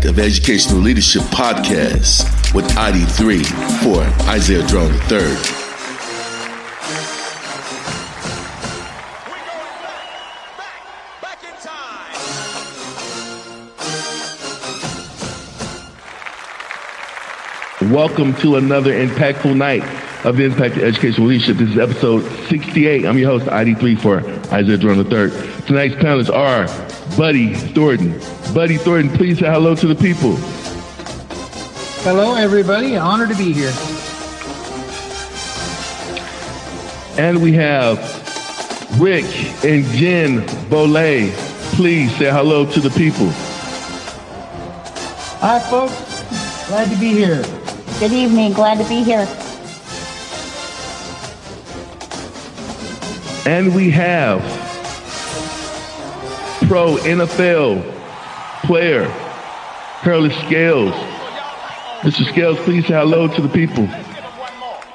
Impact of Educational Leadership podcast with ID3 for Isaiah Drone III. Welcome to another impactful night of the Impact of Educational Leadership. This is episode 68. I'm your host, ID3 for Isaiah Drone III. Tonight's panelists are Buddy Thornton. Buddy Thornton, please say hello to the people. Hello, everybody. Honor to be here. And we have Rick and Jen Bolay. Please say hello to the people. Hi, folks. Glad to be here. Good evening. Glad to be here. And we have pro NFL player Curly Scales. Mr. Scales, please say hello to the people.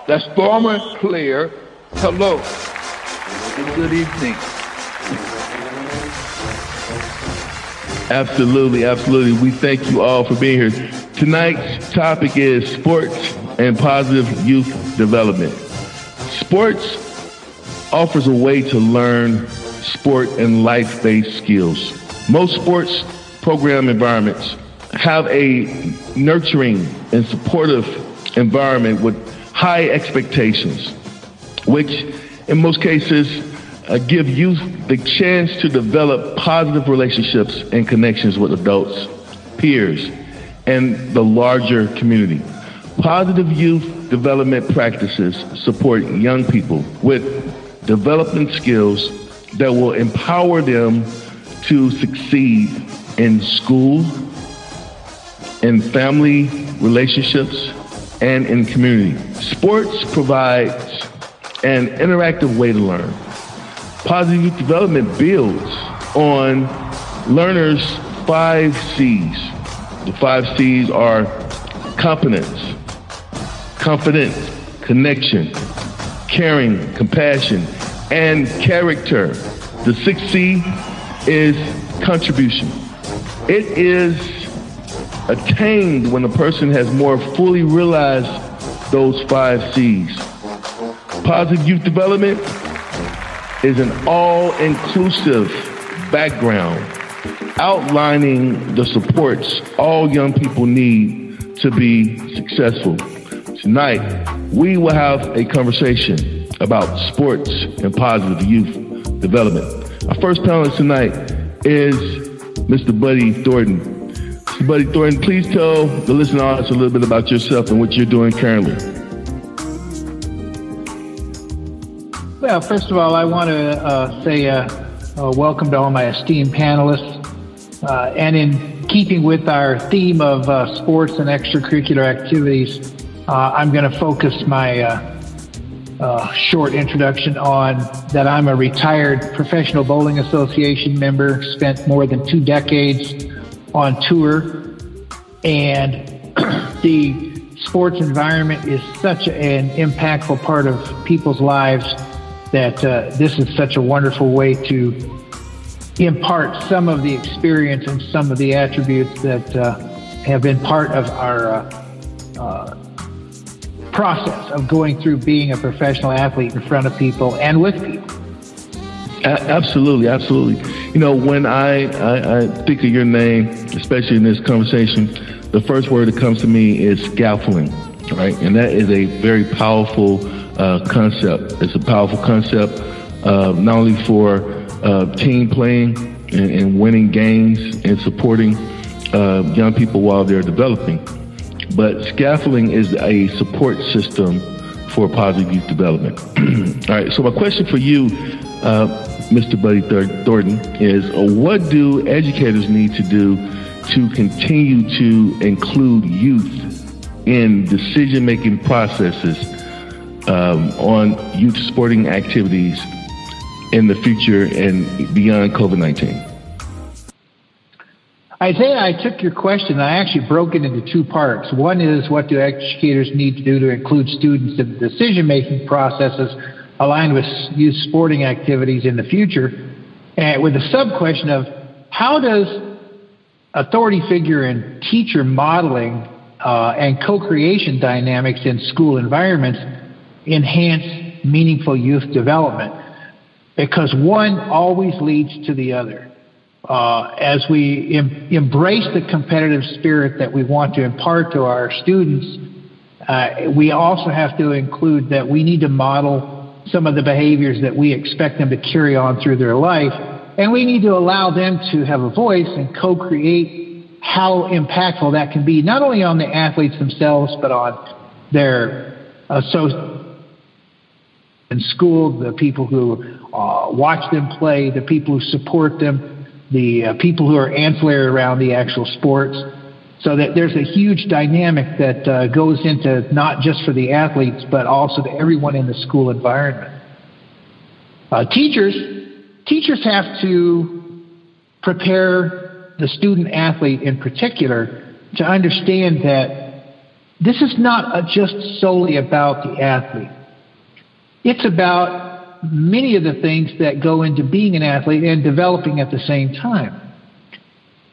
That's former player. Hello. And good evening. Absolutely, absolutely. We thank you all for being here. Tonight's topic is sports and positive youth development. Sports offers a way to learn sport and life based skills. Most sports program environments have a nurturing and supportive environment with high expectations, which in most cases uh, give youth the chance to develop positive relationships and connections with adults, peers, and the larger community. Positive youth development practices support young people with development skills that will empower them to succeed in school, in family relationships, and in community. Sports provides an interactive way to learn. Positive youth development builds on learners' five C's. The five C's are competence, confidence, connection, caring, compassion, and character. The sixth C is contribution. It is attained when a person has more fully realized those five C's. Positive youth development is an all-inclusive background outlining the supports all young people need to be successful. Tonight, we will have a conversation about sports and positive youth development. Our first panelist tonight is Mr. Buddy Thornton. Mr. Buddy Thornton, please tell the listening audience a little bit about yourself and what you're doing currently. Well, first of all, I want to uh, say uh, uh, welcome to all my esteemed panelists. Uh, and in keeping with our theme of uh, sports and extracurricular activities, uh, I'm going to focus my uh, short introduction on that I'm a retired Professional Bowling Association member, spent more than two decades on tour, and the sports environment is such an impactful part of people's lives that uh, this is such a wonderful way to impart some of the experience and some of the attributes that uh, have been part of our uh, uh, process of going through being a professional athlete in front of people and with people. A- absolutely, absolutely. You know, when I, I, I think of your name, especially in this conversation, the first word that comes to me is scaffolding, right? And that is a very powerful uh, concept. It's a powerful concept uh, not only for uh, team playing and, and, winning games and supporting uh, young people while they're developing, but scaffolding is a support system for positive youth development. All right, so my question for you, uh, Mr. Buddy Thornton, is uh, what do educators need to do to continue to include youth in decision making processes um, on youth sporting activities in the future and beyond COVID 19? Isaiah, I took your question. I actually broke it into two parts. One is what do educators need to do to include students in decision making processes aligned with youth sporting activities in the future? And with a sub question of how does authority figure and teacher modeling uh, and co creation dynamics in school environments enhance meaningful youth development? Because one always leads to the other uh, as we em- embrace the competitive spirit that we want to impart to our students, uh, we also have to include that we need to model some of the behaviors that we expect them to carry on through their life. And we need to allow them to have a voice and co create how impactful that can be, not only on the athletes themselves, but on their associates in school, the people who uh, watch them play, the people who support them, the uh, people who are ancillary around the actual sports. So that there's a huge dynamic that uh, goes into not just for the athletes, but also to everyone in the school environment. Uh, teachers, teachers have to prepare the student athlete in particular to understand that this is not just solely about the athlete. It's about many of the things that go into being an athlete and developing at the same time.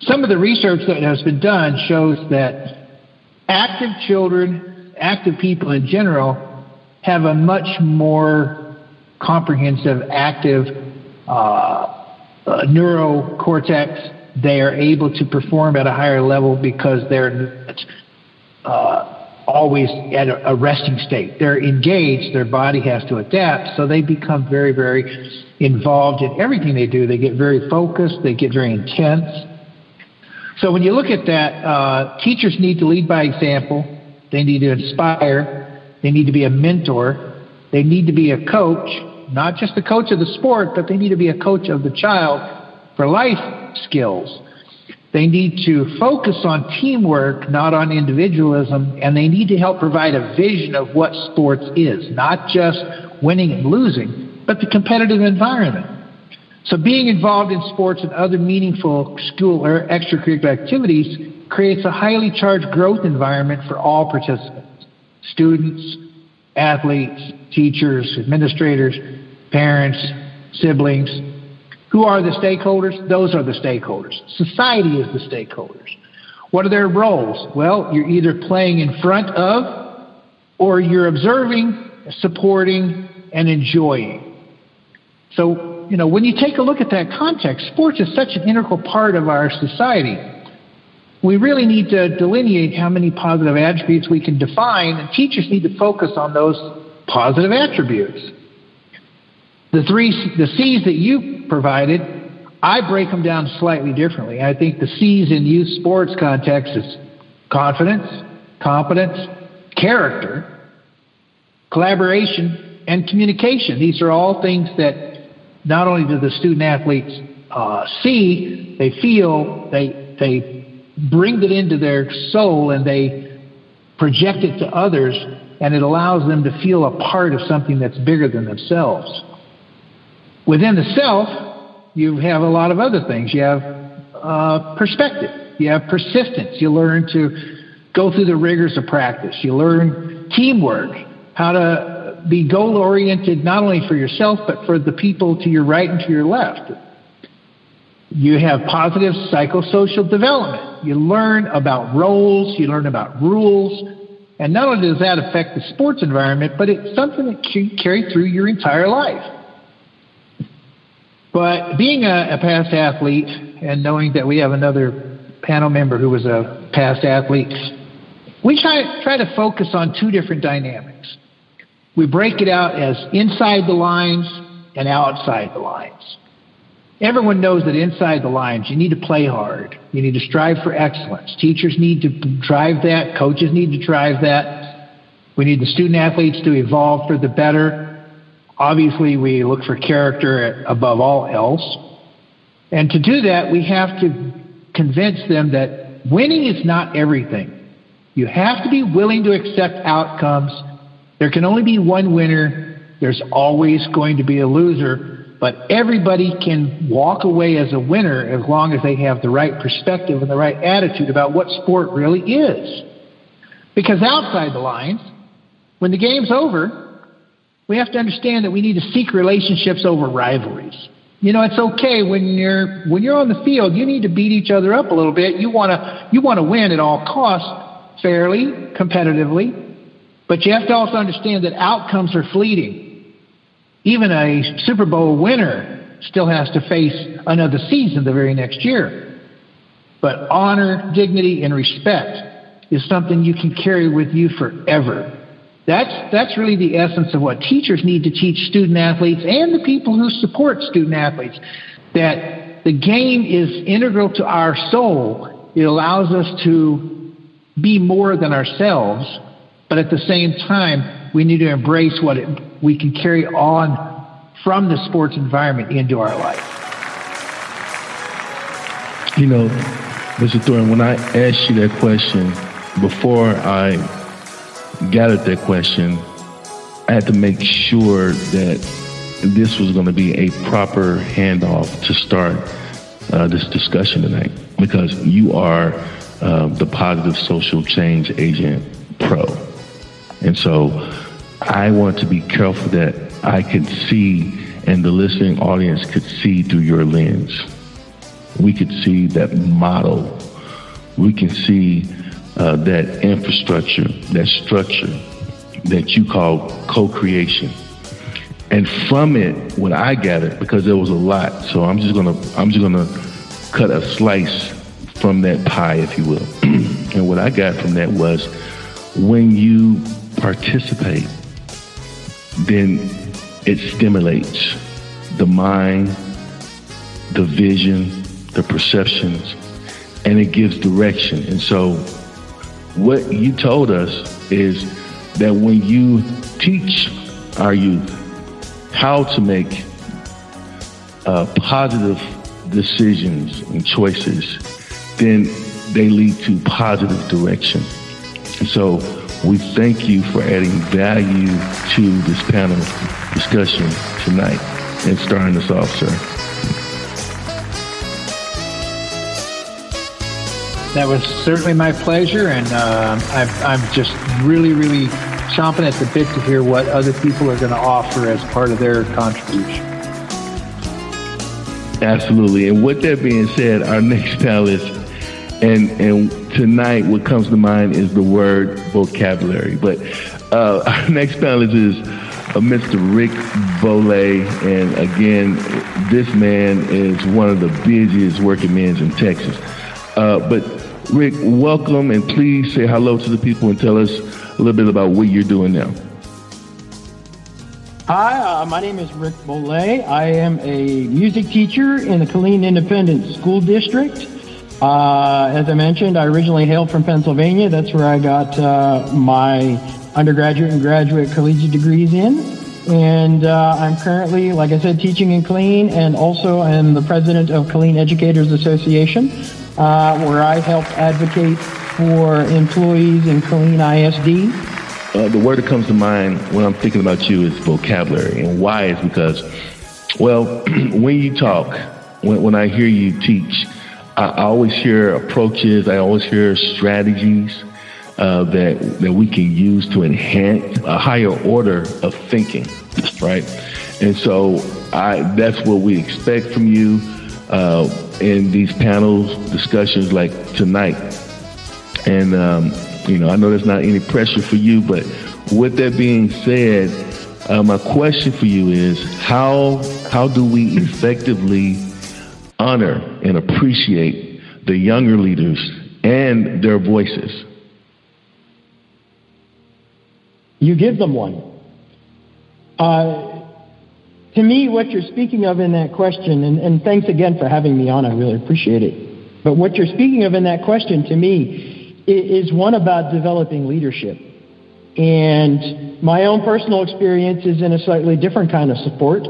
Some of the research that has been done shows that active children, active people in general, have a much more comprehensive, active uh, uh, neurocortex. They are able to perform at a higher level because they're uh, always at a, resting state. They're engaged, their body has to adapt, so they become very, very involved in everything they do. They get very focused, they get very intense. So when you look at that, uh, teachers need to lead by example, they need to inspire, they need to be a mentor, they need to be a coach, not just a coach of the sport, but they need to be a coach of the child for life skills. They need to focus on teamwork, not on individualism, and they need to help provide a vision of what sports is, not just winning and losing, but the competitive environment. So being involved in sports and other meaningful school or extracurricular activities creates a highly charged growth environment for all participants, students, athletes, teachers, administrators, parents, siblings, who are the stakeholders? Those are the stakeholders. Society is the stakeholders. What are their roles? Well, you're either playing in front of or you're observing, supporting, and enjoying. So, you know, when you take a look at that context, sports is such an integral part of our society. We really need to delineate how many positive attributes we can define, and teachers need to focus on those positive attributes. The three, the C's that you provided, I break them down slightly differently. I think the C's in youth sports context is confidence, competence, character, collaboration, and communication. These are all things that not only do the student athletes uh, see, they feel, they they bring it into their soul, and they project it to others, and it allows them to feel a part of something that's bigger than themselves. Within the self, you have a lot of other things. You have uh, perspective. You have persistence. You learn to go through the rigors of practice. You learn teamwork, how to be goal oriented not only for yourself, but for the people to your right and to your left. You have positive psychosocial development. You learn about roles, you learn about rules, And not only does that affect the sports environment, but it's something that can carry through your entire life. But being a, a past athlete and knowing that we have another panel member who was a past athlete, we try, try to focus on two different dynamics. We break it out as inside the lines and outside the lines. Everyone knows that inside the lines, you need to play hard. You need to strive for excellence. Teachers need to drive that. Coaches need to drive that. We need the student athletes to evolve for the better. Obviously, we look for character above all else. And to do that, we have to convince them that winning is not everything. You have to be willing to accept outcomes. There can only be one winner. There's always going to be a loser. But everybody can walk away as a winner as long as they have the right perspective and the right attitude about what sport really is. Because outside the lines, when the game's over, we have to understand that we need to seek relationships over rivalries. You know, it's okay when you're when you're on the field, you need to beat each other up a little bit. You want to you want to win at all costs, fairly, competitively, but you have to also understand that outcomes are fleeting even a Super Bowl winner still has to face another season the very next year. But honor, dignity, and respect is something you can carry with you forever. That's, that's really the essence of what teachers need to teach student athletes and the people who support student athletes. That the game is integral to our soul. It allows us to be more than ourselves, but at the same time, we need to embrace what it, we can carry on from the sports environment into our life. You know, Mr. Thorne, when I asked you that question, before I gathered that question, I had to make sure that this was going to be a proper handoff to start uh, this discussion tonight because you are uh, the positive social change agent pro. And so I want to be careful that I could see and the listening audience could see through your lens. We could see that model. We can see uh, that infrastructure, that structure that you call co-creation. And from it, what I gathered, because there was a lot, so I'm just gonna I'm just gonna cut a slice from that pie, if you will. and what I got from that was when you participate then it stimulates the mind, the vision, the perceptions, and it gives direction. And so, what you told us is that when you teach our youth how to make uh, positive decisions and choices, then they lead to positive direction. So, we thank you for adding value to this panel discussion tonight and starting us off, sir. That was certainly my pleasure, and uh, I'm, I'm just really, really chomping at the bit to hear what other people are going to offer as part of their contribution. Absolutely. And with that being said, our next panelist and and tonight what comes to mind is the word vocabulary. But uh, our next panelist is uh, Mr. Rick Bolay, and again, this man is one of the busiest working men in Texas. Uh, but Rick, welcome, and please say hello to the people and tell us a little bit about what you're doing now. Hi, uh, my name is Rick Bolay. I am a music teacher in the Killeen Independent School District. Uh, as I mentioned, I originally hailed from Pennsylvania. That's where I got uh, my undergraduate and graduate collegiate degrees in. And uh, I'm currently, like I said, teaching in Killeen and also am the president of Killeen Educators Association, uh, where I help advocate for employees in Killeen ISD. Uh, the word that comes to mind when I'm thinking about you is vocabulary. And why is because, well, when you talk, when, when I hear you teach, I, I always hear approaches. I always hear strategies uh, that that we can use to enhance a higher order of thinking, right? And so I that's what we expect from you uh, in these panels discussions like tonight. And um, You know, I know there's not any pressure for you, but with that being said, uh, my question for you is how how do we effectively honor and appreciate the younger leaders and their voices? You give them one. Uh, to me, what you're speaking of in that question, and, and thanks again for having me on, I really appreciate it. But what you're speaking of in that question to me is one about developing leadership. And my own personal experience is in a slightly different kind of support.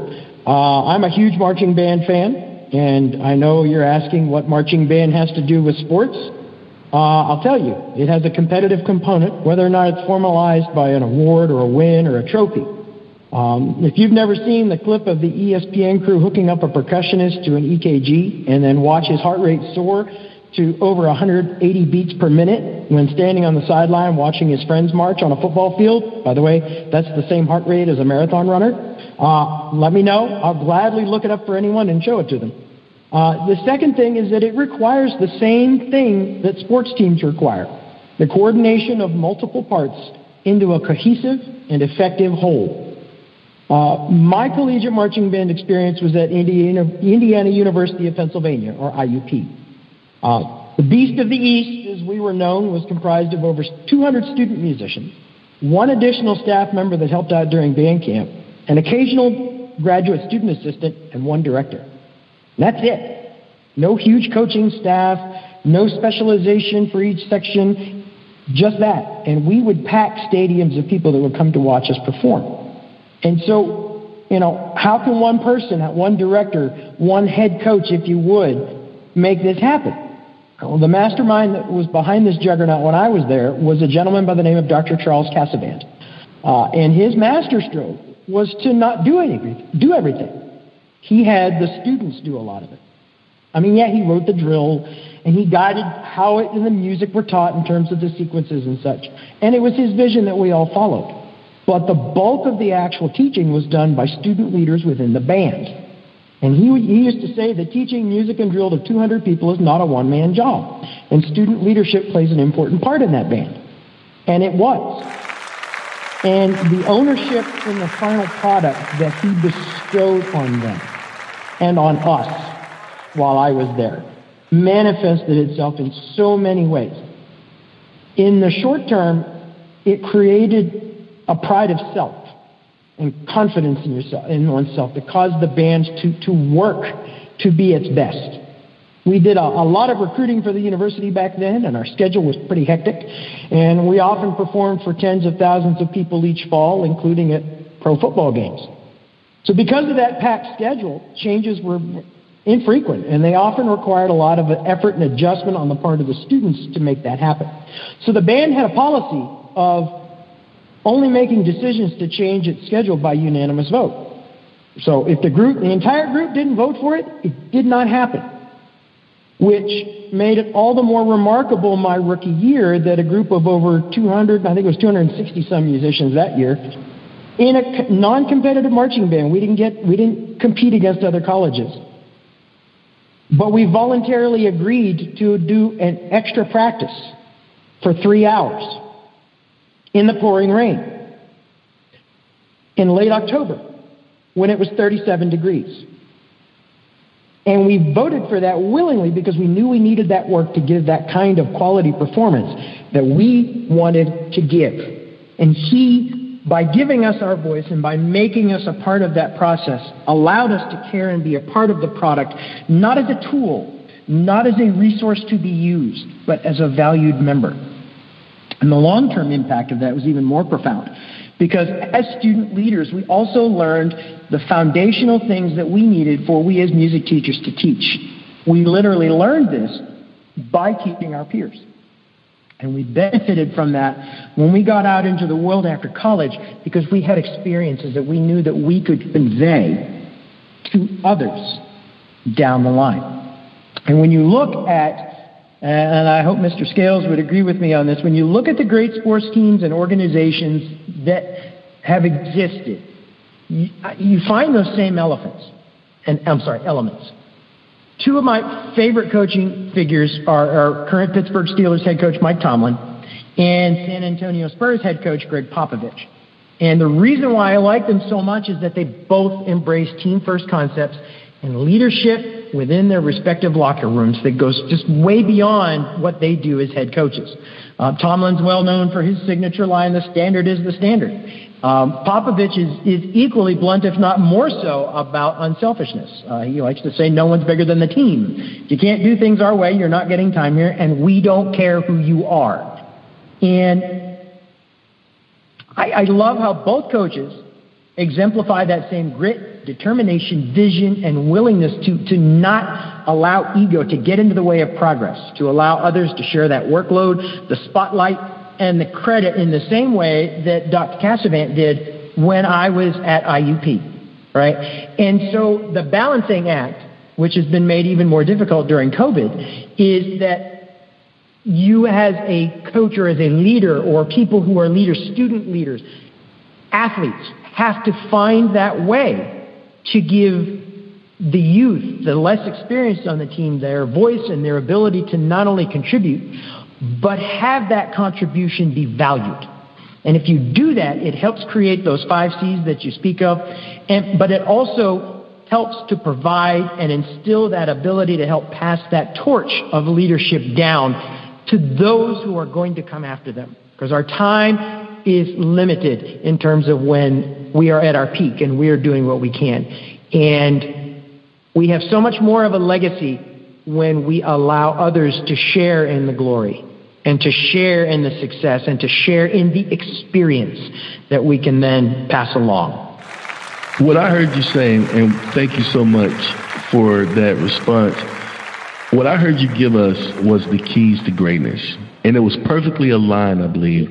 Uh, I'm a huge marching band fan, and I know you're asking what marching band has to do with sports. Uh, I'll tell you, it has a competitive component, whether or not it's formalized by an award or a win or a trophy. Um, if you've never seen the clip of the ESPN crew hooking up a percussionist to an EKG and then watch his heart rate soar to over 180 beats per minute when standing on the sideline watching his friends march on a football field, by the way, that's the same heart rate as a marathon runner, uh, let me know. I'll gladly look it up for anyone and show it to them. Uh, the second thing is that it requires the same thing that sports teams require the coordination of multiple parts into a cohesive and effective whole. Uh, my collegiate marching band experience was at Indiana, Indiana University of Pennsylvania, or IUP. Uh, the Beast of the East, as we were known, was comprised of over 200 student musicians, one additional staff member that helped out during band camp, an occasional graduate student assistant, and one director. And that's it. No huge coaching staff, no specialization for each section, just that. And we would pack stadiums of people that would come to watch us perform. And so, you know, how can one person, one director, one head coach, if you would, make this happen? Well, the mastermind that was behind this juggernaut when I was there was a gentleman by the name of Dr. Charles Casavant. Uh, and his masterstroke was to not do anything, do everything. He had the students do a lot of it. I mean, yeah, he wrote the drill and he guided how it and the music were taught in terms of the sequences and such. And it was his vision that we all followed. But the bulk of the actual teaching was done by student leaders within the band. And he, he used to say that teaching music and drill to 200 people is not a one man job. And student leadership plays an important part in that band. And it was. And the ownership in the final product that he bestowed on them and on us while I was there manifested itself in so many ways. In the short term, it created a pride of self and confidence in yourself in oneself that caused the band to, to work to be its best. We did a, a, lot of recruiting for the university back then, and our schedule was pretty hectic. And we often performed for tens of thousands of people each fall, including at pro football games. So, because of that packed schedule, changes were infrequent, and they often required a lot of effort and adjustment on the part of the students to make that happen. So, the band had a policy of only making decisions to change its schedule by unanimous vote. So if the group, the entire group didn't vote for it, it did not happen. Which made it all the more remarkable my rookie year that a group of over 200, I think it was 260 some musicians that year, in a non-competitive marching band, we didn't get, we didn't compete against other colleges. But we voluntarily agreed to do an extra practice for three hours in the pouring rain in late October when it was 37 degrees. And we voted for that willingly because we knew we needed that work to give that kind of quality performance that we wanted to give. And he, by giving us our voice and by making us a part of that process, allowed us to care and be a part of the product, not as a tool, not as a resource to be used, but as a valued member. And the long term impact of that was even more profound. Because as student leaders, we also learned the foundational things that we needed for we as music teachers to teach. We literally learned this by teaching our peers. And we benefited from that when we got out into the world after college because we had experiences that we knew that we could convey to others down the line. And when you look at and I hope Mr. Scales would agree with me on this. When you look at the great sports teams and organizations that have existed, you, find those same elephants. And I'm sorry, elements. Two of my favorite coaching figures are our current Pittsburgh Steelers head coach Mike Tomlin and San Antonio Spurs head coach Gregg Popovich. And the reason why I like them so much is that they both embrace team first concepts and leadership within their respective locker rooms that goes just way beyond what they do as head coaches. Uh, Tomlin's well known for his signature line, the standard is the standard. Um, Popovich is, is equally blunt, if not more so, about unselfishness. Uh, he likes to say, no one's bigger than the team. You can't do things our way, you're not getting time here, and we don't care who you are. And I, I love how both coaches exemplify that same grit, determination, vision, and willingness to, to not allow ego to get into the way of progress, to allow others to share that workload, the spotlight, and the credit in the same way that Dr. Casavant did when I was at IUP, right? And so the balancing act, which has been made even more difficult during COVID, is that you as a coach or as a leader or people who are leaders, student leaders, athletes, have to find that way to give the youth, the less experienced on the team, their voice and their ability to not only contribute, but have that contribution be valued. And if you do that, it helps create those five C's that you speak of, and, but it also helps to provide and instill that ability to help pass that torch of leadership down to those who are going to come after them. Because our time is limited in terms of when we are at our peak and we are doing what we can. And we have so much more of a legacy when we allow others to share in the glory and to share in the success and to share in the experience that we can then pass along. What I heard you saying, and thank you so much for that response. What I heard you give us was the keys to greatness. And it was perfectly aligned, I believe,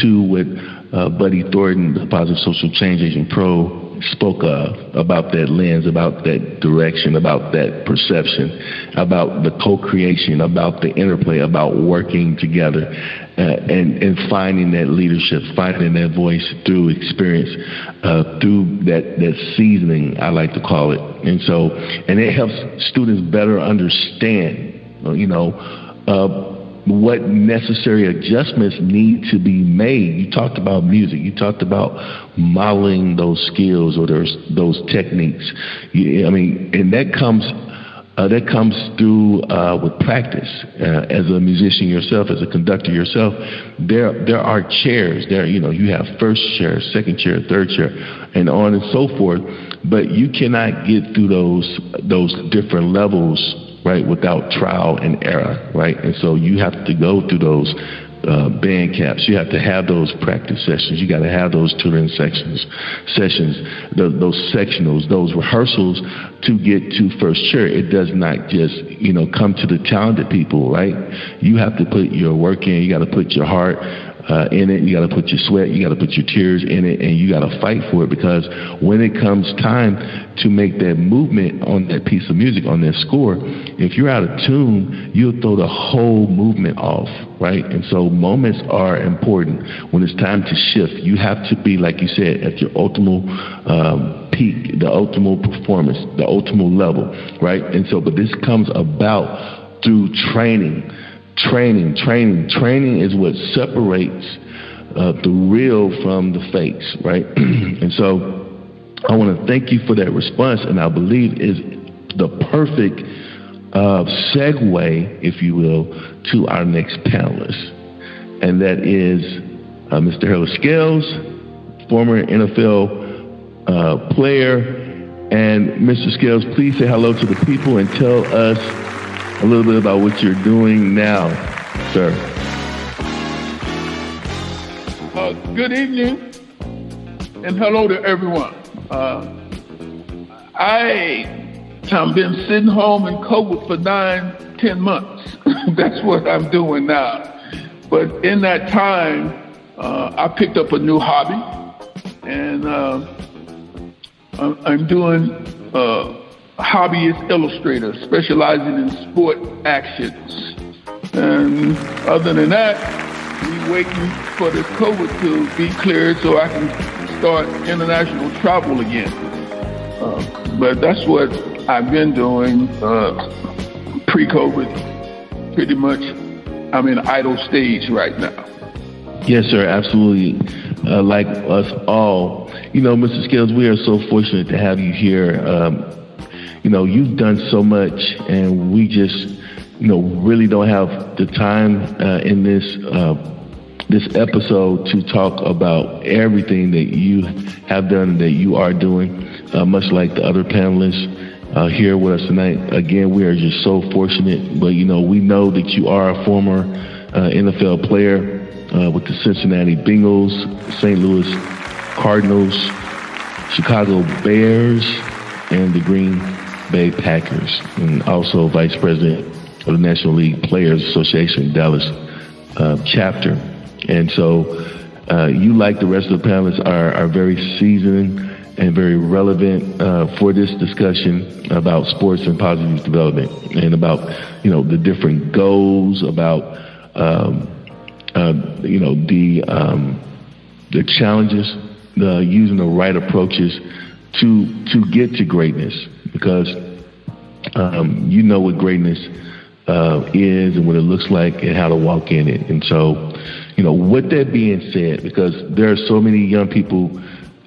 to what uh, Buddy Thornton, the Positive Social Change Agent Pro, spoke of about that lens, about that direction, about that perception, about the co-creation, about the interplay, about working together, uh, and and finding that leadership, finding that voice through experience, uh, through that that seasoning, I like to call it, and so and it helps students better understand, you know. Uh, what necessary adjustments need to be made. You talked about music. You talked about modeling those skills or those those techniques. You, I mean, and that comes uh, that comes through uh, with practice. Uh, as a musician yourself, as a conductor yourself, there there are chairs. There, you know, you have first chair, second chair, third chair, and on and so forth. But you cannot get through those those different levels right, without trial and error, right? And so you have to go through those uh, band caps. You have to have those practice sessions. You got to have those tutoring sections, sessions, the, those sectionals, those rehearsals to get to first chair. It does not just you know come to the talented people, right? You have to put your work in. You got to put your heart uh, in it. You got to put your sweat, you got to put your tears in it, and you got to fight for it because when it comes time to make that movement on that piece of music, on that score, if you're out of tune, you'll throw the whole movement off, right? And so moments are important. When it's time to shift, you have to be, like you said, at your ultimate um, peak, the ultimate performance, the ultimate level, right? And so, but this comes about through training training, training, training is what separates uh, the real from the fakes, right? and so I want to thank you for that response, and I believe is the perfect uh, segue, if you will, to our next panelist, and that is uh, Mr. Harold Scales, former NFL uh, player. And Mr. Scales, please say hello to the people and tell us a little bit about what you're doing now, sir. Uh, good evening and hello to everyone. Uh, I have been sitting home in COVID for nine, ten months. That's what I'm doing now. But in that time, uh, I picked up a new hobby, and uh, I'm doing uh, hobbyist illustrator specializing in sport actions. And other than that, we waiting for this COVID to be cleared so I can start international travel again. Uh, but that's what I've been doing uh, pre-COVID. Pretty much, I'm in idle stage right now. Yes, sir, absolutely. Uh, like us all, you know, Mr. Scales, we are so fortunate to have you here. Um, you know, you've done so much, and we just, you know, really don't have the time uh, in this uh, this episode to talk about everything that you have done that you are doing. Uh, much like the other panelists uh, here with us tonight. Again, we are just so fortunate, but you know, we know that you are a former uh, NFL player uh, with the Cincinnati Bengals, St. Louis Cardinals, Chicago Bears, and the Green Bay Packers, and also vice president of the National League Players Association Dallas uh, chapter. And so, uh, you, like the rest of the panelists, are, are very seasoned and very relevant uh, for this discussion about sports and positive development, and about you know the different goals, about um, uh, you know the um, the challenges, the using the right approaches to to get to greatness, because um, you know what greatness uh, is and what it looks like and how to walk in it. And so, you know, with that being said, because there are so many young people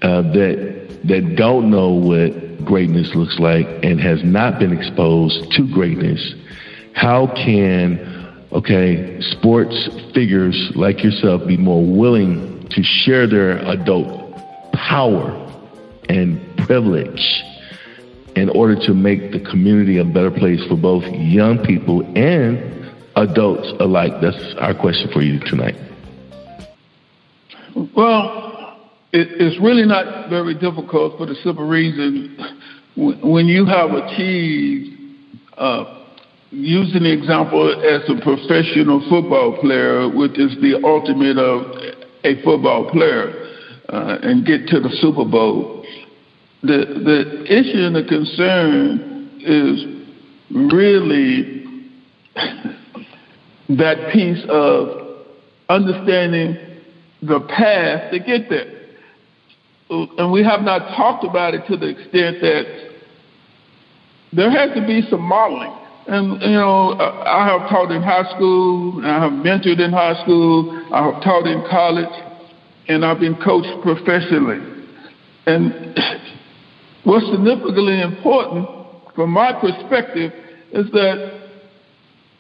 uh, that that don't know what greatness looks like and has not been exposed to greatness, how can okay sports figures like yourself be more willing to share their adult power and privilege in order to make the community a better place for both young people and adults alike? That's our question for you tonight. Well, it, it's really not very difficult for the simple reason when you have achieved, uh, using the example as a professional football player, which is the ultimate of a football player, uh, and get to the Super Bowl. The the issue and the concern is really that piece of understanding the path to get there. And we have not talked about it to the extent that there has to be some modeling. And, you know, I have taught in high school, I have mentored in high school, I have taught in college, and I've been coached professionally. And what's significantly important from my perspective is that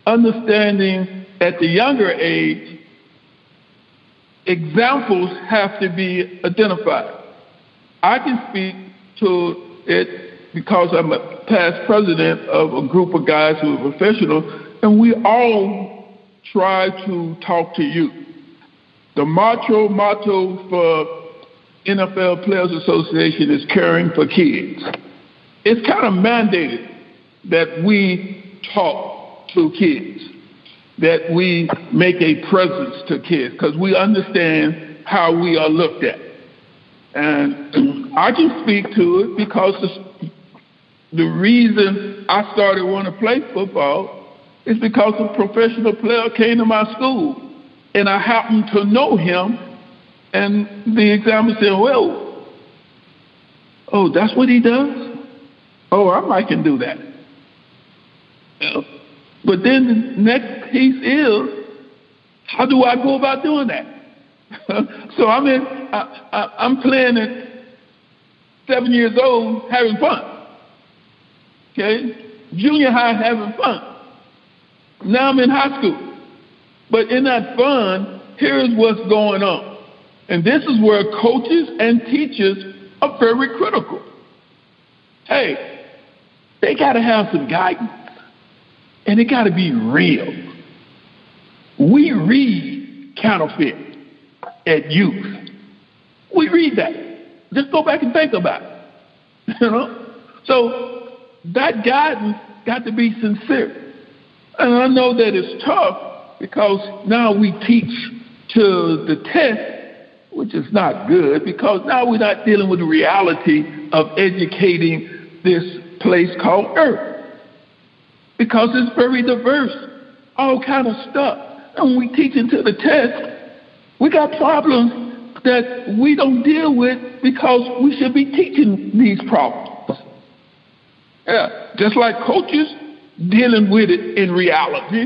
understanding at the younger age, examples have to be identified. I can speak to it because I'm a past president of a group of guys who are professional, and we all try to talk to you. The motto motto for NFL Players Association is caring for kids. It's kind of mandated that we talk to kids, that we make a presence to kids, because we understand how we are looked at. And I can speak to it because the, the reason I started wanting to play football is because a professional player came to my school, and I happened to know him and the examiner said, well, oh, that's what he does? Oh, I might can do that. But then the next piece is, how do I go about doing that? so I'm in, I, I'm playing at seven years old, having fun. Okay, junior high, having fun. Now I'm in high school, but in that fun, here's what's going on. And this is where coaches and teachers are very critical. Hey, they got to have some guidance, and it got to be real. We read counterfeit at youth. We read that. Just go back and think about it. You know? So that guidance got to be sincere. And I know that it's tough because now we teach to the test which is not good because now we're not dealing with the reality of educating this place called Earth. Because it's very diverse, all kind of stuff. And when we teach into the test, we got problems that we don't deal with because we should be teaching these problems. Yeah, just like coaches dealing with it in reality,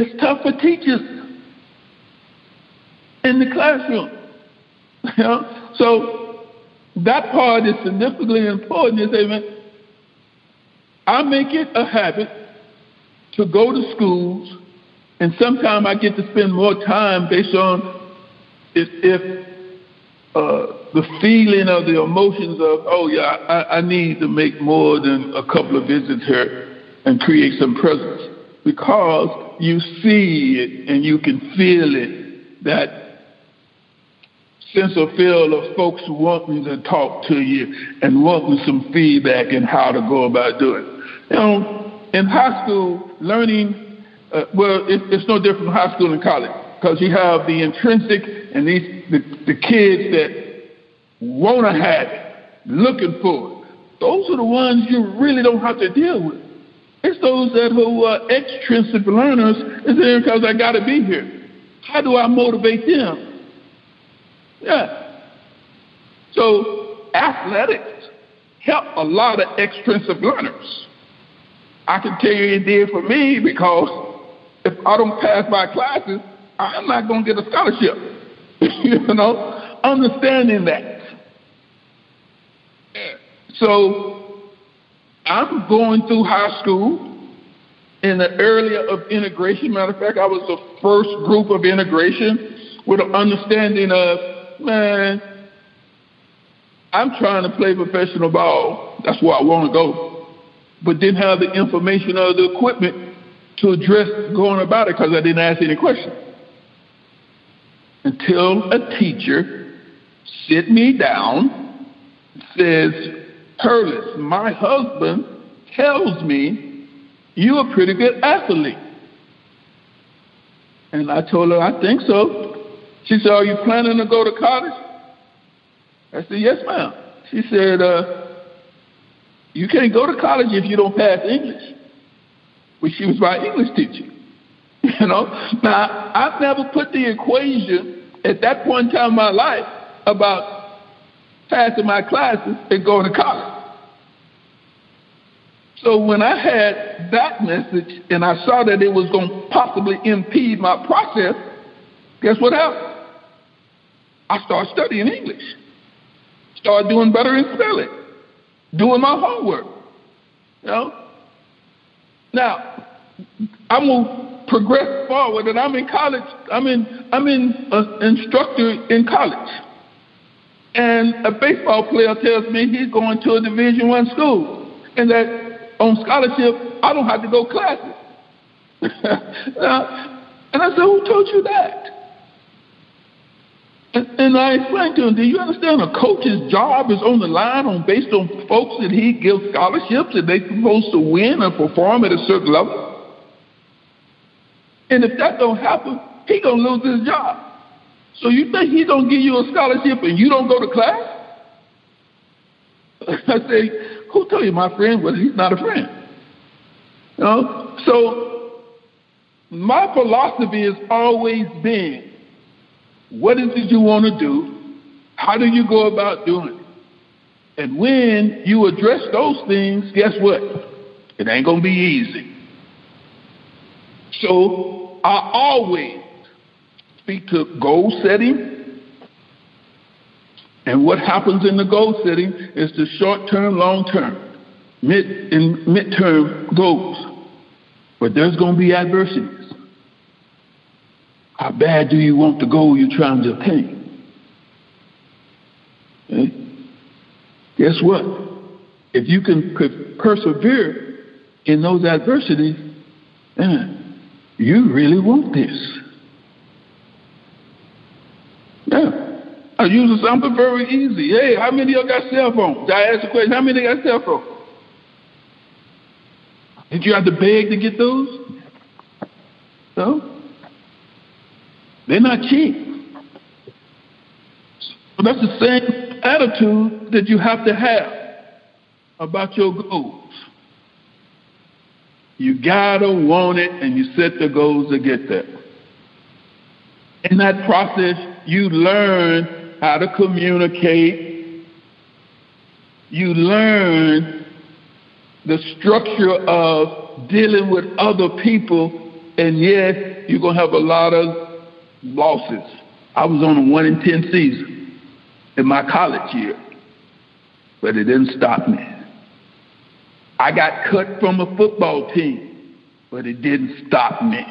it's tough for teachers in the classroom. You know? So that part is significantly important. Is amen. I make it a habit to go to schools, and sometimes I get to spend more time based on if, if uh, the feeling of the emotions of, oh yeah, I, I need to make more than a couple of visits here and create some presence because you see it and you can feel it that sense of feel of folks wanting to talk to you and wanting some feedback and how to go about doing it. You know, in high school, learning, uh, well, it, it's no different from high school and college because you have the intrinsic and these the, the kids that want to have it, looking for it. Those are the ones you really don't have to deal with. Those that who are uh, extrinsic learners is there because I got to be here. How do I motivate them? Yeah. So athletics help a lot of extrinsic learners. I can tell you it did for me because if I don't pass my classes, I'm not going to get a scholarship. you know, understanding that. So I'm going through high school in the area of integration. Matter of fact, I was the first group of integration with an understanding of man, I'm trying to play professional ball. That's where I want to go. But didn't have the information or the equipment to address going about it because I didn't ask any questions. Until a teacher sit me down, says, Hurlis, my husband tells me you're a pretty good athlete. And I told her, I think so. She said, Are you planning to go to college? I said, Yes, ma'am. She said, uh, You can't go to college if you don't pass English. Well, she was my English teacher. You know? Now, I've never put the equation at that point in time in my life about passing my classes and going to college. So when I had that message and I saw that it was going to possibly impede my process, guess what happened? I started studying English. Started doing better in spelling, doing my homework. You know? Now, I'm gonna progress forward, and I'm in college. I'm in I'm in uh, instructor in college, and a baseball player tells me he's going to a Division One school, and that on scholarship I don't have to go classes. now, uh, and I said, "Who told you that?" And, and I explained to him, do you understand a coach's job is on the line on based on folks that he gives scholarships and they're supposed to win and perform at a certain level? And if that don't happen, he gonna lose his job. So you think he gonna give you a scholarship and you don't go to class? I say, who tell you, my friend? Well, he's not a friend. You know? So my philosophy has always been what is it you want to do? How do you go about doing it? And when you address those things, guess what? It ain't to be easy. So I always speak to goal setting. And what happens in the goal setting is the short term, long term, mid and midterm goals. But there's going to be adversities. How bad do you want the goal you're trying to attain? Okay? Eh? Guess what? If you can persevere in those adversities, man, you really want this. Yeah. I use something very easy. Hey, how many of y'all got cell phones? I ask the question, how many got cell phones? Did you have to beg to get those? No? They're not cheap. So that's the same attitude that you have to have about your goals. You gotta want it and you set the goals to get there. In that process, you learn how to communicate. You learn the structure of dealing with other people, and yes, you're gonna have a lot of losses. I was on a one in ten season in my college year, but it didn't stop me. I got cut from a football team, but it didn't stop me.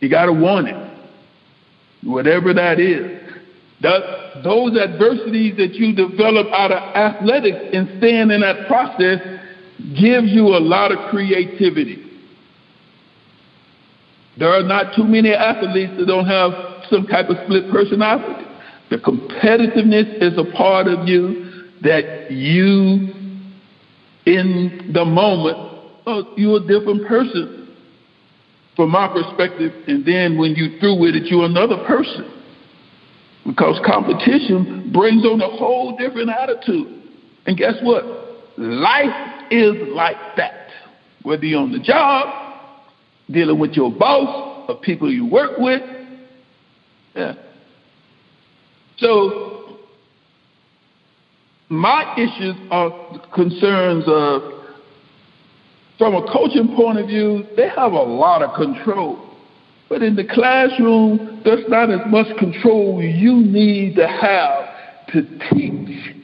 You got to want it, whatever that is. That, those adversities that you develop out of athletics and staying in that process gives you a lot of creativity. There are not too many athletes that don't have some type of split personality. The competitiveness is a part of you that you, in the moment, oh, you're a different person from my perspective. And then when you through with it, you're another person. Because competition brings on a whole different attitude. And guess what? Life is like that. Whether you're on the job, dealing with your boss, or people you work with. Yeah. So my issues are concerns of from a coaching point of view, they have a lot of control. But in the classroom, there's not as much control you need to have to teach.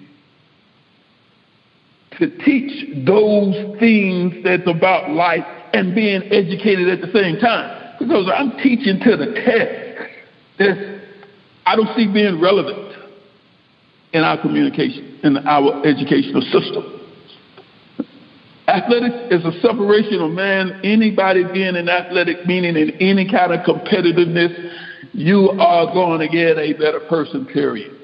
To teach those things that's about life and being educated at the same time. Because I'm teaching to the test. That's, I don't see being relevant in our communication, in our educational system. Athletics is a separation of man. Anybody being an athletic, meaning in any kind of competitiveness, you are going to get a better person, period.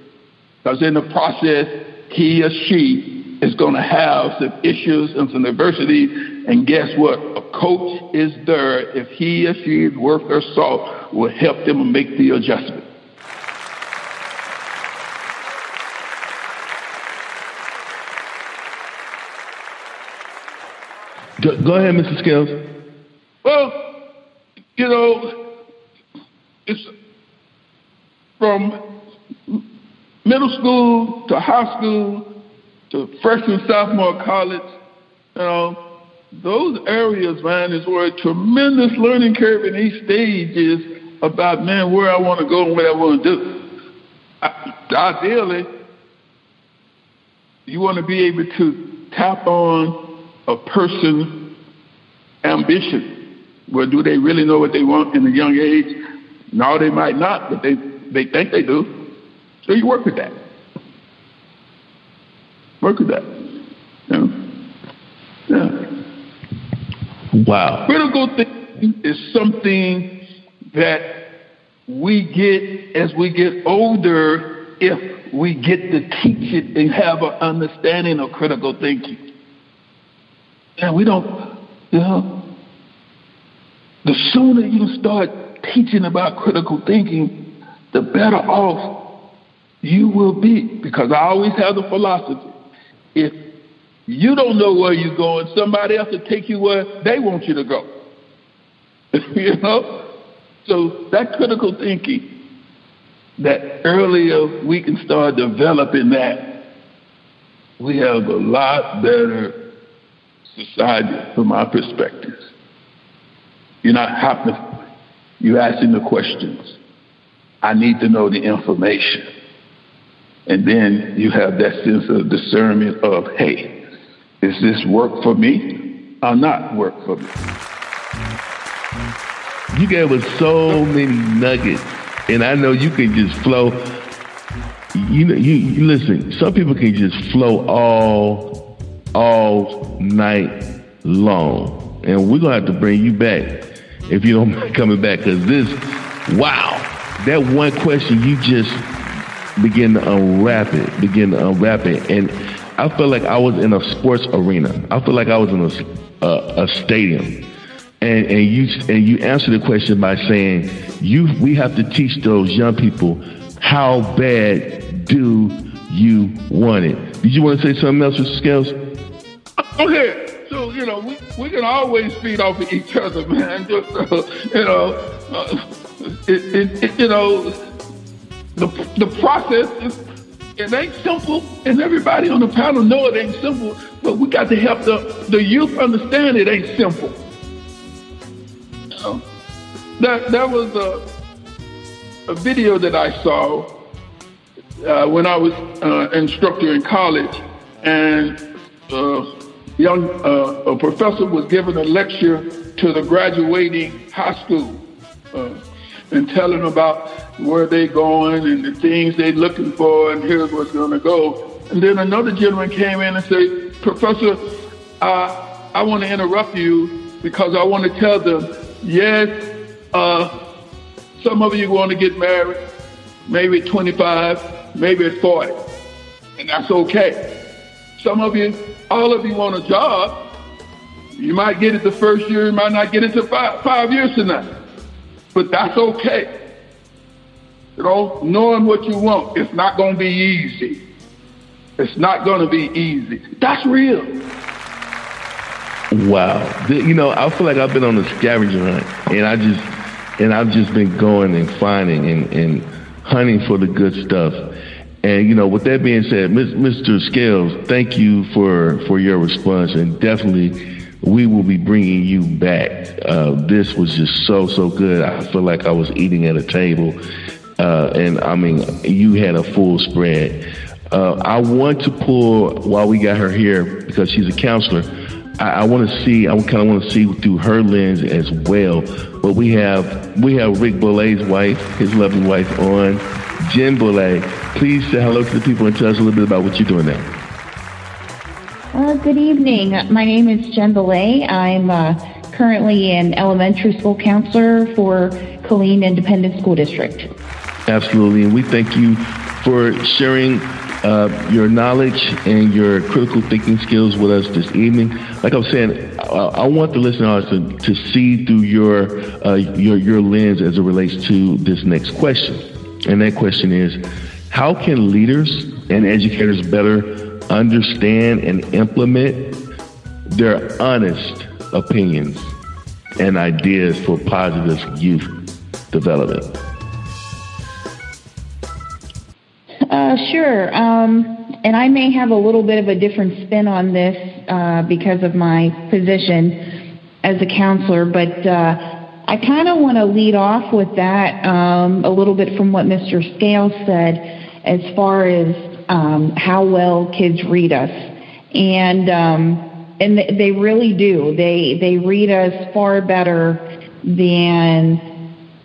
Because in the process, he or she is going to have some issues and some adversity. And guess what? A coach is there, if he or she is worth their salt, will help them make the adjustment. Go, go ahead, Mr. Scales. Well, you know, it's from middle school to high school to freshman, sophomore college, you know, those areas, man, is where a tremendous learning curve in each stage is about, man, where I want to go and what I want to do. I, ideally, you want to be able to tap on a person's ambition. Well, do they really know what they want in a young age? No, they might not, but they, they think they do. So you work with that. Work with that. Yeah. yeah. Wow. Critical thinking is something that we get as we get older if we get to teach it and have an understanding of critical thinking. And we don't, you know, the sooner you start teaching about critical thinking, the better off you will be. Because I always have the philosophy if you don't know where you're going, somebody else will take you where they want you to go. you know? So that critical thinking, that earlier we can start developing that, we have a lot better society from our perspective. You're not having you're asking the questions. I need to know the information. And then you have that sense of discernment of, hey, is this work for me or not work for me? You gave us so many nuggets, and I know you can just flow. You know, you, you listen. Some people can just flow all all night long, and we're gonna have to bring you back if you don't mind coming back, because this, wow, that one question you just begin to unwrap it, begin to unwrap it, and I felt like I was in a sports arena. I felt like I was in a, a, a stadium. And, and you and you answer the question by saying you we have to teach those young people how bad do you want it. Did you want to say something else, Mr. Scales? Okay, so you know we, we can always feed off of each other, man. Just uh, you know, uh, it, it, it, you know, the the process is it ain't simple, and everybody on the panel know it ain't simple. But we got to help the the youth understand it ain't simple. You know, that that was a a video that I saw uh, when I was uh, instructor in college, and uh, young uh, a professor was giving a lecture to the graduating high school uh, and telling about where they're going and the things they're looking for, and here's what's going to go. And then another gentleman came in and said, Professor, I want to interrupt you because I want to tell them, yes, uh, some of you want to get married, maybe at 25, maybe at 40, and that's okay. Some of you, all of you want a job. You might get it the first year, you might not get it to five, five years now, but that's okay. You know, knowing what you want, it's not going to be easy. It's not going to be easy. That's real. Wow. You know, I feel like I've been on a scavenger hunt, and I just, and I've just been going and finding and, and hunting for the good stuff. And you know, with that being said, Mr. Scales, thank you for for your response, and definitely we will be bringing you back. Uh, this was just so so good. I feel like I was eating at a table, uh, and I mean, you had a full spread. Uh, I want to pull while we got her here because she's a counselor. I, I want to see. I kind of want to see through her lens as well. But we have we have Rick Bollet's wife, his lovely wife, on. Jen Bollet, please say hello to the people and tell us a little bit about what you're doing there. Uh, good evening. My name is Jen Belay. I'm uh, currently an elementary school counselor for Killeen Independent School District. Absolutely, and we thank you for sharing uh, your knowledge and your critical thinking skills with us this evening. Like I was saying, I, I want the listeners to, to see through your, uh, your your lens as it relates to this next question, and that question is, how can leaders and educators better understand and implement their honest opinions and ideas for positive youth development? Uh, sure. Um, and I may have a little bit of a different spin on this uh, because of my position as a counselor, but uh, I kind of want to lead off with that um, a little bit from what Mr. Scales said as far as um, how well kids read us. And um, and th- they really do. They they read us far better than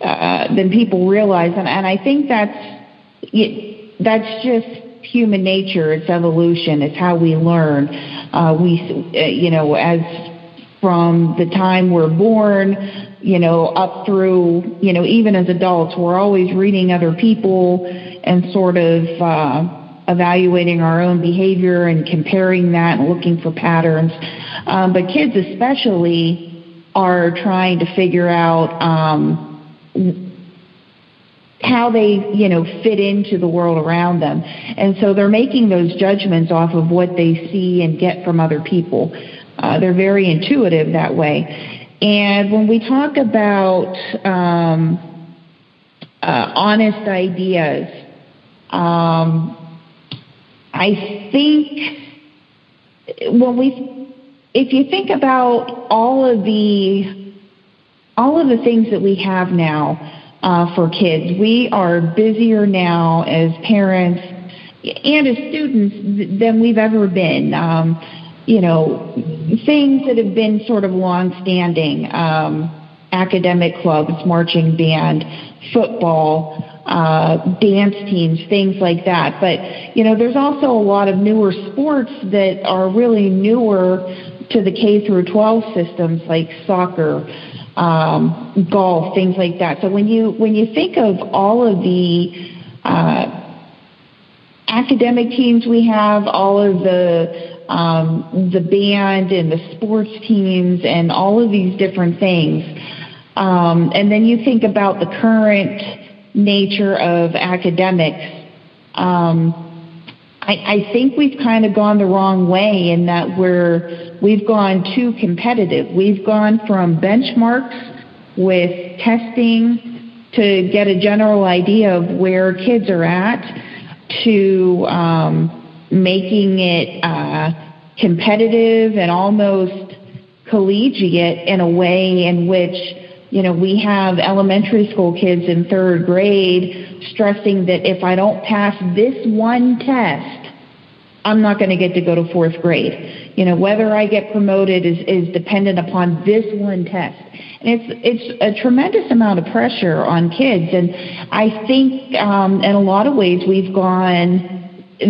uh, than people realize, and, and I think that's it, that's just human nature. It's evolution. It's how we learn. Uh, we, uh, you know, as from the time we're born, you know, up through, you know, even as adults, we're always reading other people and sort of uh, evaluating our own behavior and comparing that and looking for patterns. Um, but kids, especially, are trying to figure out. Um, how they, you know, fit into the world around them. And so they're making those judgments off of what they see and get from other people. Uh, they're very intuitive that way. And when we talk about um, uh, honest ideas, um, I think when we, if you think about all of the, all of the things that we have now, uh, for kids. We are busier now as parents and as students than we've ever been. Um, you know, things that have been sort of long-standing, um, academic clubs, marching band, football, uh, dance teams, things like that. But, you know, there's also a lot of newer sports that are really newer to the K through 12 systems like soccer, um, golf, things like that. So when you when you think of all of the uh, academic teams we have, all of the um, the band and the sports teams, and all of these different things, um, and then you think about the current nature of academics. Um, I, I think we've kind of gone the wrong way in that we're we've gone too competitive. We've gone from benchmarks with testing to get a general idea of where kids are at to um, making it uh, competitive and almost collegiate in a way in which you know, we have elementary school kids in third grade stressing that if I don't pass this one test, I'm not going to get to go to fourth grade. You know, whether I get promoted is, is dependent upon this one test. And it's, it's a tremendous amount of pressure on kids. And I think um, in a lot of ways we've gone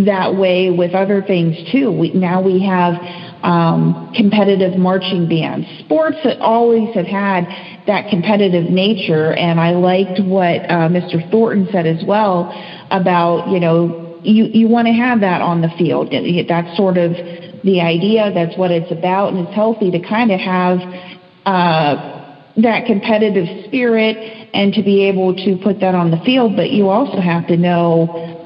that way with other things too. We, now we have um, competitive marching bands. Sports that always have had that competitive nature, and I liked what uh, Mr. Thornton said as well about you know you you want to have that on the field. That's sort of the idea. That's what it's about, and it's healthy to kind of have. Uh, that competitive spirit and to be able to put that on the field, but you also have to know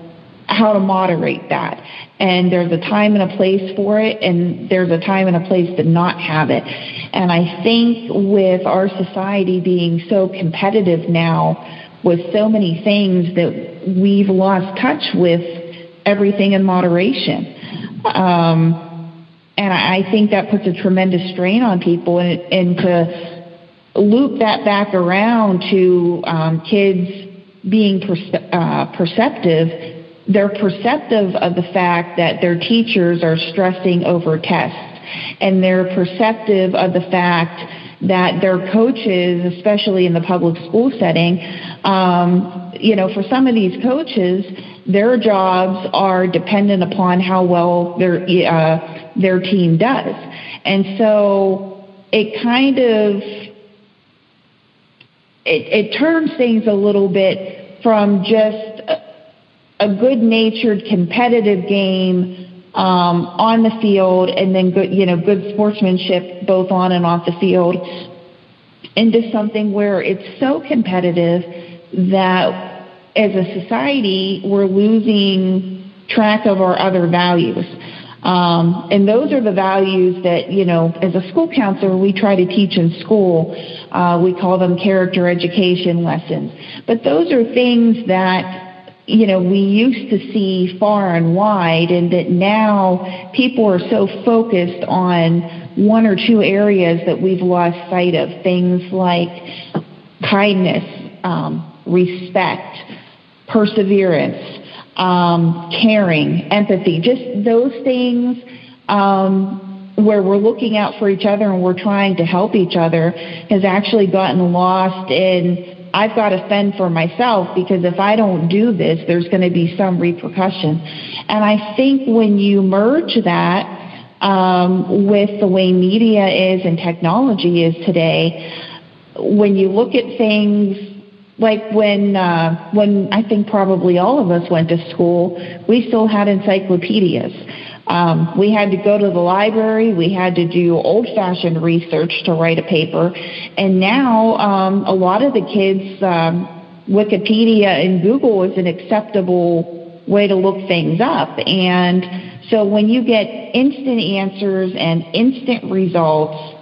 how to moderate that. And there's a time and a place for it, and there's a time and a place to not have it. And I think with our society being so competitive now, with so many things that we've lost touch with everything in moderation. Um, and I think that puts a tremendous strain on people, and, and to loop that back around to um, kids being perce- uh, perceptive they're perceptive of the fact that their teachers are stressing over tests, and they're perceptive of the fact that their coaches, especially in the public school setting, um, you know, for some of these coaches, their jobs are dependent upon how well their uh, their team does, and so it kind of it, it turns things a little bit from just a good-natured, competitive game um, on the field, and then good, you know, good sportsmanship both on and off the field, into something where it's so competitive that as a society we're losing track of our other values. Um, and those are the values that, you know, as a school counselor, we try to teach in school. Uh, we call them character education lessons. But those are things that you know, we used to see far and wide, and that now people are so focused on one or two areas that we've lost sight of. Things like kindness, um, respect, perseverance, um, caring, empathy, just those things um, where we're looking out for each other and we're trying to help each other has actually gotten lost in I've got to fend for myself because if I don't do this, there's going to be some repercussion. And I think when you merge that um, with the way media is and technology is today, when you look at things like when uh, when I think probably all of us went to school, we still had encyclopedias. Um, we had to go to the library. We had to do old-fashioned research to write a paper, and now um, a lot of the kids, um, Wikipedia and Google is an acceptable way to look things up. And so when you get instant answers and instant results,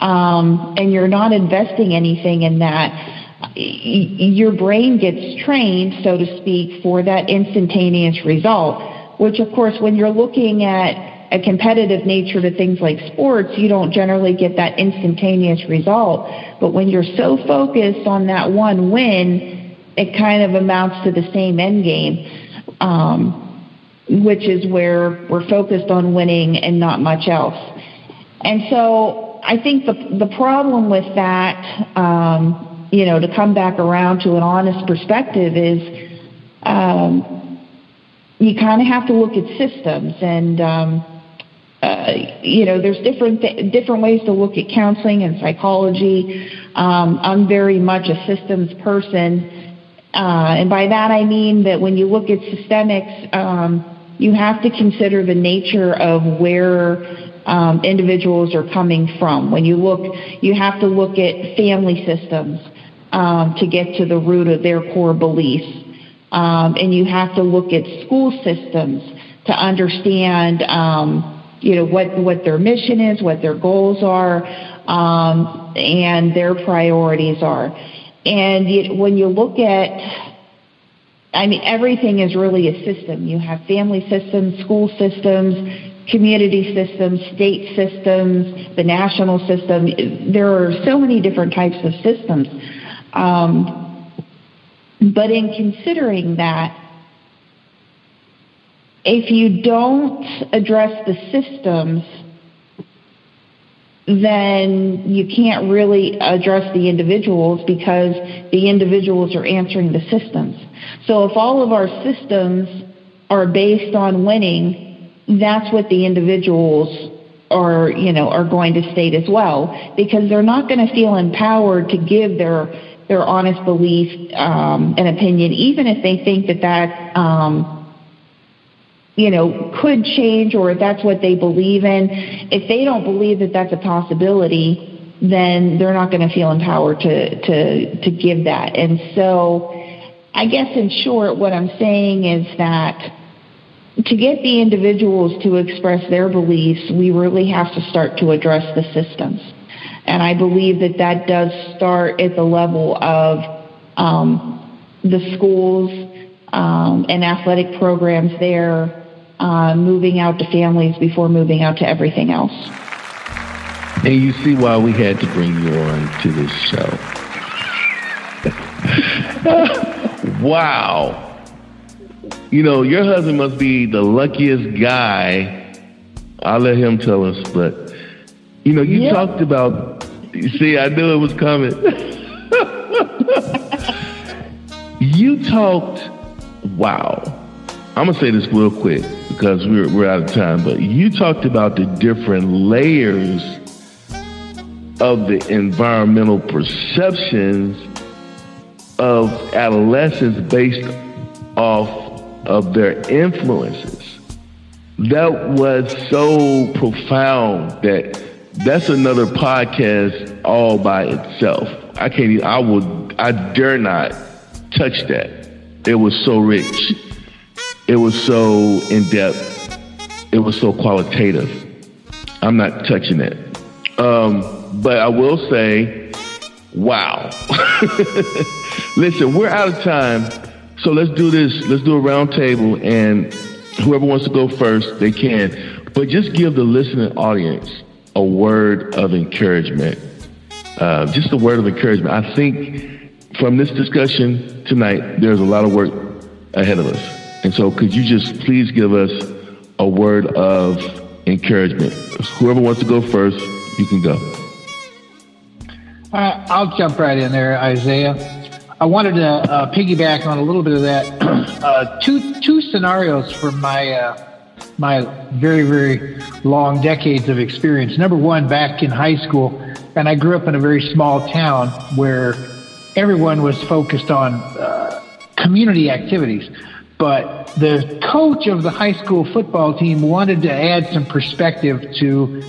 um, and you're not investing anything in that, your brain gets trained, so to speak, for that instantaneous result which of course when you're looking at a competitive nature to things like sports, you don't generally get that instantaneous result. But when you're so focused on that one win, it kind of amounts to the same end game, um, which is where we're focused on winning and not much else. And so I think the the problem with that, um, you know, to come back around to an honest perspective is. Um, you kind of have to look at systems and um, uh, you know there's different th- different ways to look at counseling and psychology. Um, i'm very much a systems person. Uh, and by that i mean that when you look at systemics um, you have to consider the nature of where um, individuals are coming from. When you look you have to look at family systems um, to get to the root of their core beliefs um, and you have to look at school systems to understand, um, you know, what, what their mission is, what their goals are, um, and their priorities are. And it, when you look at, I mean, everything is really a system. You have family systems, school systems, community systems, state systems, the national system. There are so many different types of systems. Um, but in considering that, if you don't address the systems, then you can't really address the individuals because the individuals are answering the systems. So if all of our systems are based on winning, that's what the individuals are, you know, are going to state as well because they're not going to feel empowered to give their their honest belief um, and opinion, even if they think that that um, you know, could change or if that's what they believe in. If they don't believe that that's a possibility, then they're not going to feel empowered to, to, to give that. And so I guess in short, what I'm saying is that to get the individuals to express their beliefs, we really have to start to address the systems. And I believe that that does start at the level of um, the schools um, and athletic programs there, uh, moving out to families before moving out to everything else. And you see why we had to bring you on to this show. wow. You know, your husband must be the luckiest guy. I'll let him tell us, but you know, you talked about you see, I knew it was coming. you talked wow. I'm gonna say this real quick because we're we're out of time, but you talked about the different layers of the environmental perceptions of adolescents based off of their influences. That was so profound that that's another podcast all by itself. I can't even, I would, I dare not touch that. It was so rich. It was so in depth. It was so qualitative. I'm not touching it. Um, but I will say, wow. Listen, we're out of time. So let's do this. Let's do a round table and whoever wants to go first, they can. But just give the listening audience a word of encouragement. Uh, just a word of encouragement. I think from this discussion tonight, there's a lot of work ahead of us. And so could you just please give us a word of encouragement? Whoever wants to go first, you can go. Uh, I'll jump right in there, Isaiah. I wanted to uh, piggyback on a little bit of that. uh, two two scenarios from my uh, my very very long decades of experience. Number one, back in high school, and I grew up in a very small town where everyone was focused on uh, community activities. But the coach of the high school football team wanted to add some perspective to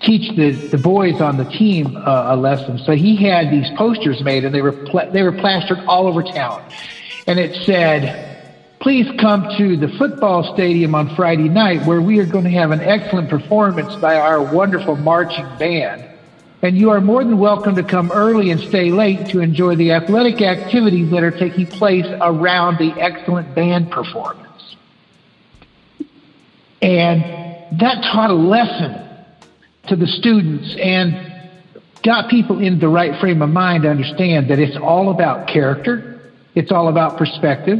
teach the, the boys on the team uh, a lesson. So he had these posters made, and they were they were plastered all over town, and it said, "Please come to the football stadium on Friday night, where we are going to have an excellent performance by our wonderful marching band." And you are more than welcome to come early and stay late to enjoy the athletic activities that are taking place around the excellent band performance. And that taught a lesson to the students and got people in the right frame of mind to understand that it's all about character, it's all about perspective,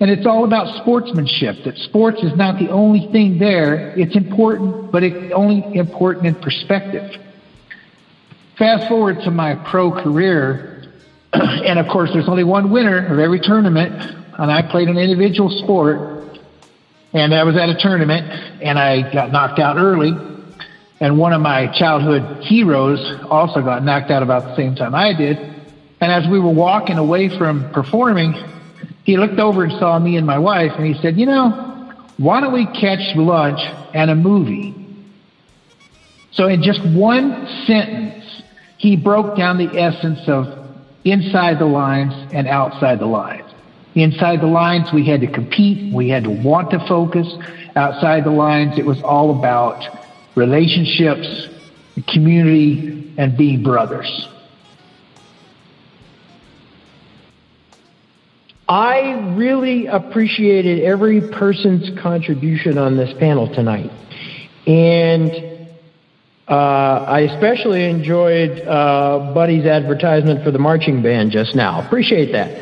and it's all about sportsmanship. That sports is not the only thing there. It's important, but it's only important in perspective. Fast forward to my pro career, and of course, there's only one winner of every tournament, and I played an individual sport, and I was at a tournament, and I got knocked out early, and one of my childhood heroes also got knocked out about the same time I did. And as we were walking away from performing, he looked over and saw me and my wife, and he said, "You know, why don't we catch lunch and a movie?" So in just one sentence, he broke down the essence of inside the lines and outside the lines. Inside the lines, we had to compete, we had to want to focus. Outside the lines, it was all about relationships, community, and being brothers. I really appreciated every person's contribution on this panel tonight. And uh, I especially enjoyed uh, Buddy's advertisement for the marching band just now. Appreciate that.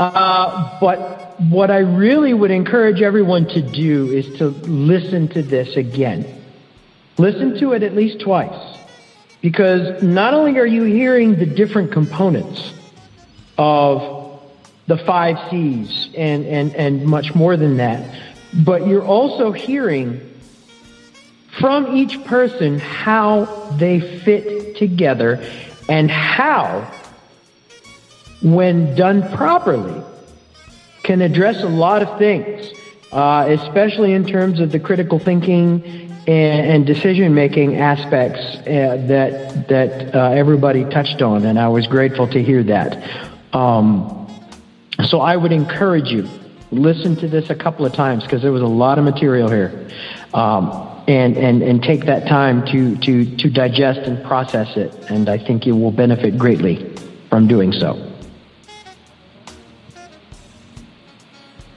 Uh, but what I really would encourage everyone to do is to listen to this again. Listen to it at least twice. Because not only are you hearing the different components of the five C's and, and, and much more than that, but you're also hearing from each person how they fit together and how, when done properly, can address a lot of things, uh, especially in terms of the critical thinking and, and decision making aspects uh, that that uh, everybody touched on, and I was grateful to hear that. Um, so I would encourage you listen to this a couple of times because there was a lot of material here. Um, and, and, and take that time to, to, to digest and process it. And I think you will benefit greatly from doing so.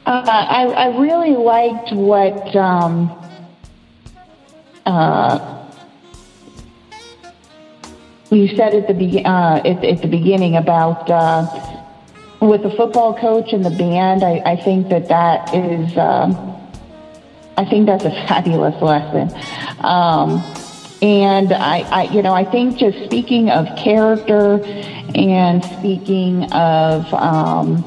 Uh, I, I really liked what um, uh, you said at the be- uh, at, at the beginning about uh, with the football coach and the band. I, I think that that is. Um, I think that's a fabulous lesson. Um, and I, I, you know, I think just speaking of character and speaking of um,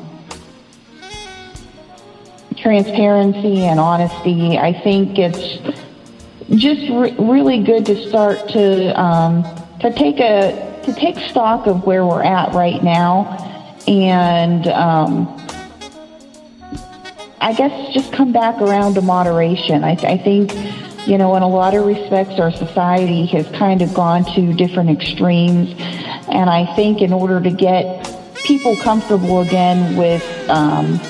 transparency and honesty, I think it's just re- really good to start to um, to take a to take stock of where we're at right now, and um, I guess just come back around to moderation. I, I think, you know, in a lot of respects, our society has kind of gone to different extremes. And I think in order to get people comfortable again with, um,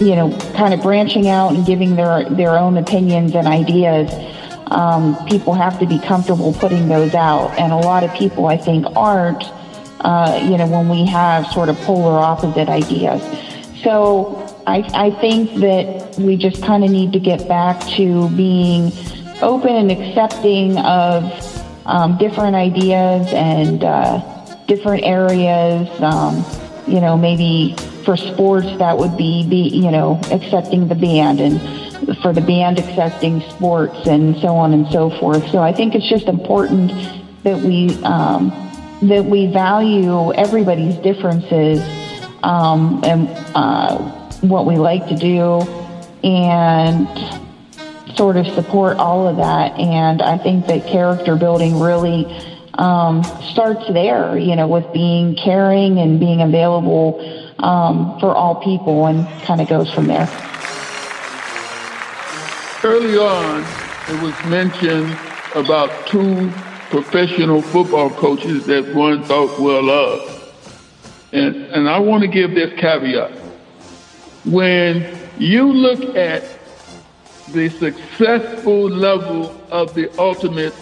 you know, kind of branching out and giving their, their own opinions and ideas, um, people have to be comfortable putting those out. And a lot of people, I think, aren't, uh, you know, when we have sort of polar opposite ideas. So I, I think that we just kind of need to get back to being open and accepting of um, different ideas and uh, different areas. Um, you know, maybe for sports that would be, be you know accepting the band and for the band accepting sports and so on and so forth. So I think it's just important that we um, that we value everybody's differences um, and. Uh, what we like to do and sort of support all of that. And I think that character building really um, starts there, you know, with being caring and being available um, for all people and kind of goes from there. Early on, it was mentioned about two professional football coaches that one thought well of. And, and I want to give this caveat when you look at the successful level of the ultimate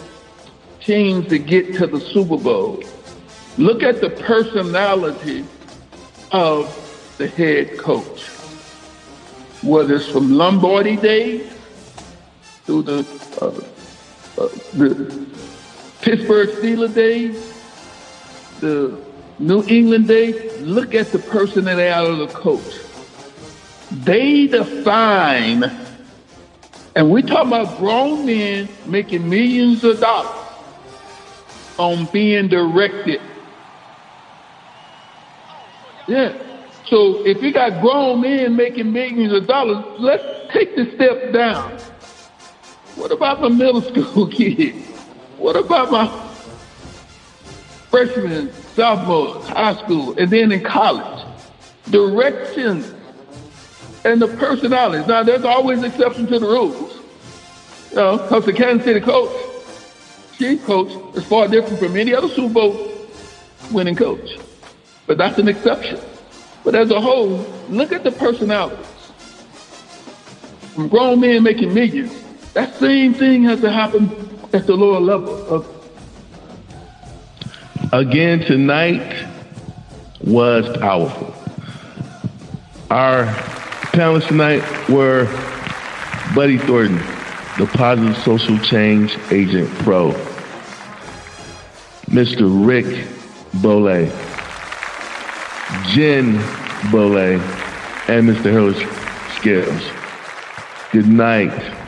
teams to get to the Super Bowl, look at the personality of the head coach. Whether it's from Lombardi days through the, uh, uh, the Pittsburgh Steelers days, the New England days, look at the personality of the coach they define, and we're talking about grown men making millions of dollars on being directed. Yeah. So if you got grown men making millions of dollars, let's take the step down. What about my middle school kids? What about my freshmen, sophomore, high school, and then in college? Directions and the personalities. Now, there's always exception to the rules. You know, because the Kansas City coach, chief coach, is far different from any other Super Bowl winning coach. But that's an exception. But as a whole, look at the personalities. From grown men making millions, that same thing has to happen at the lower level of. Again, tonight was powerful. Our panelists tonight were Buddy Thornton, the Positive Social Change Agent Pro, Mr. Rick Bole, Jen Bole, and Mr. Hillis Scales. Good night.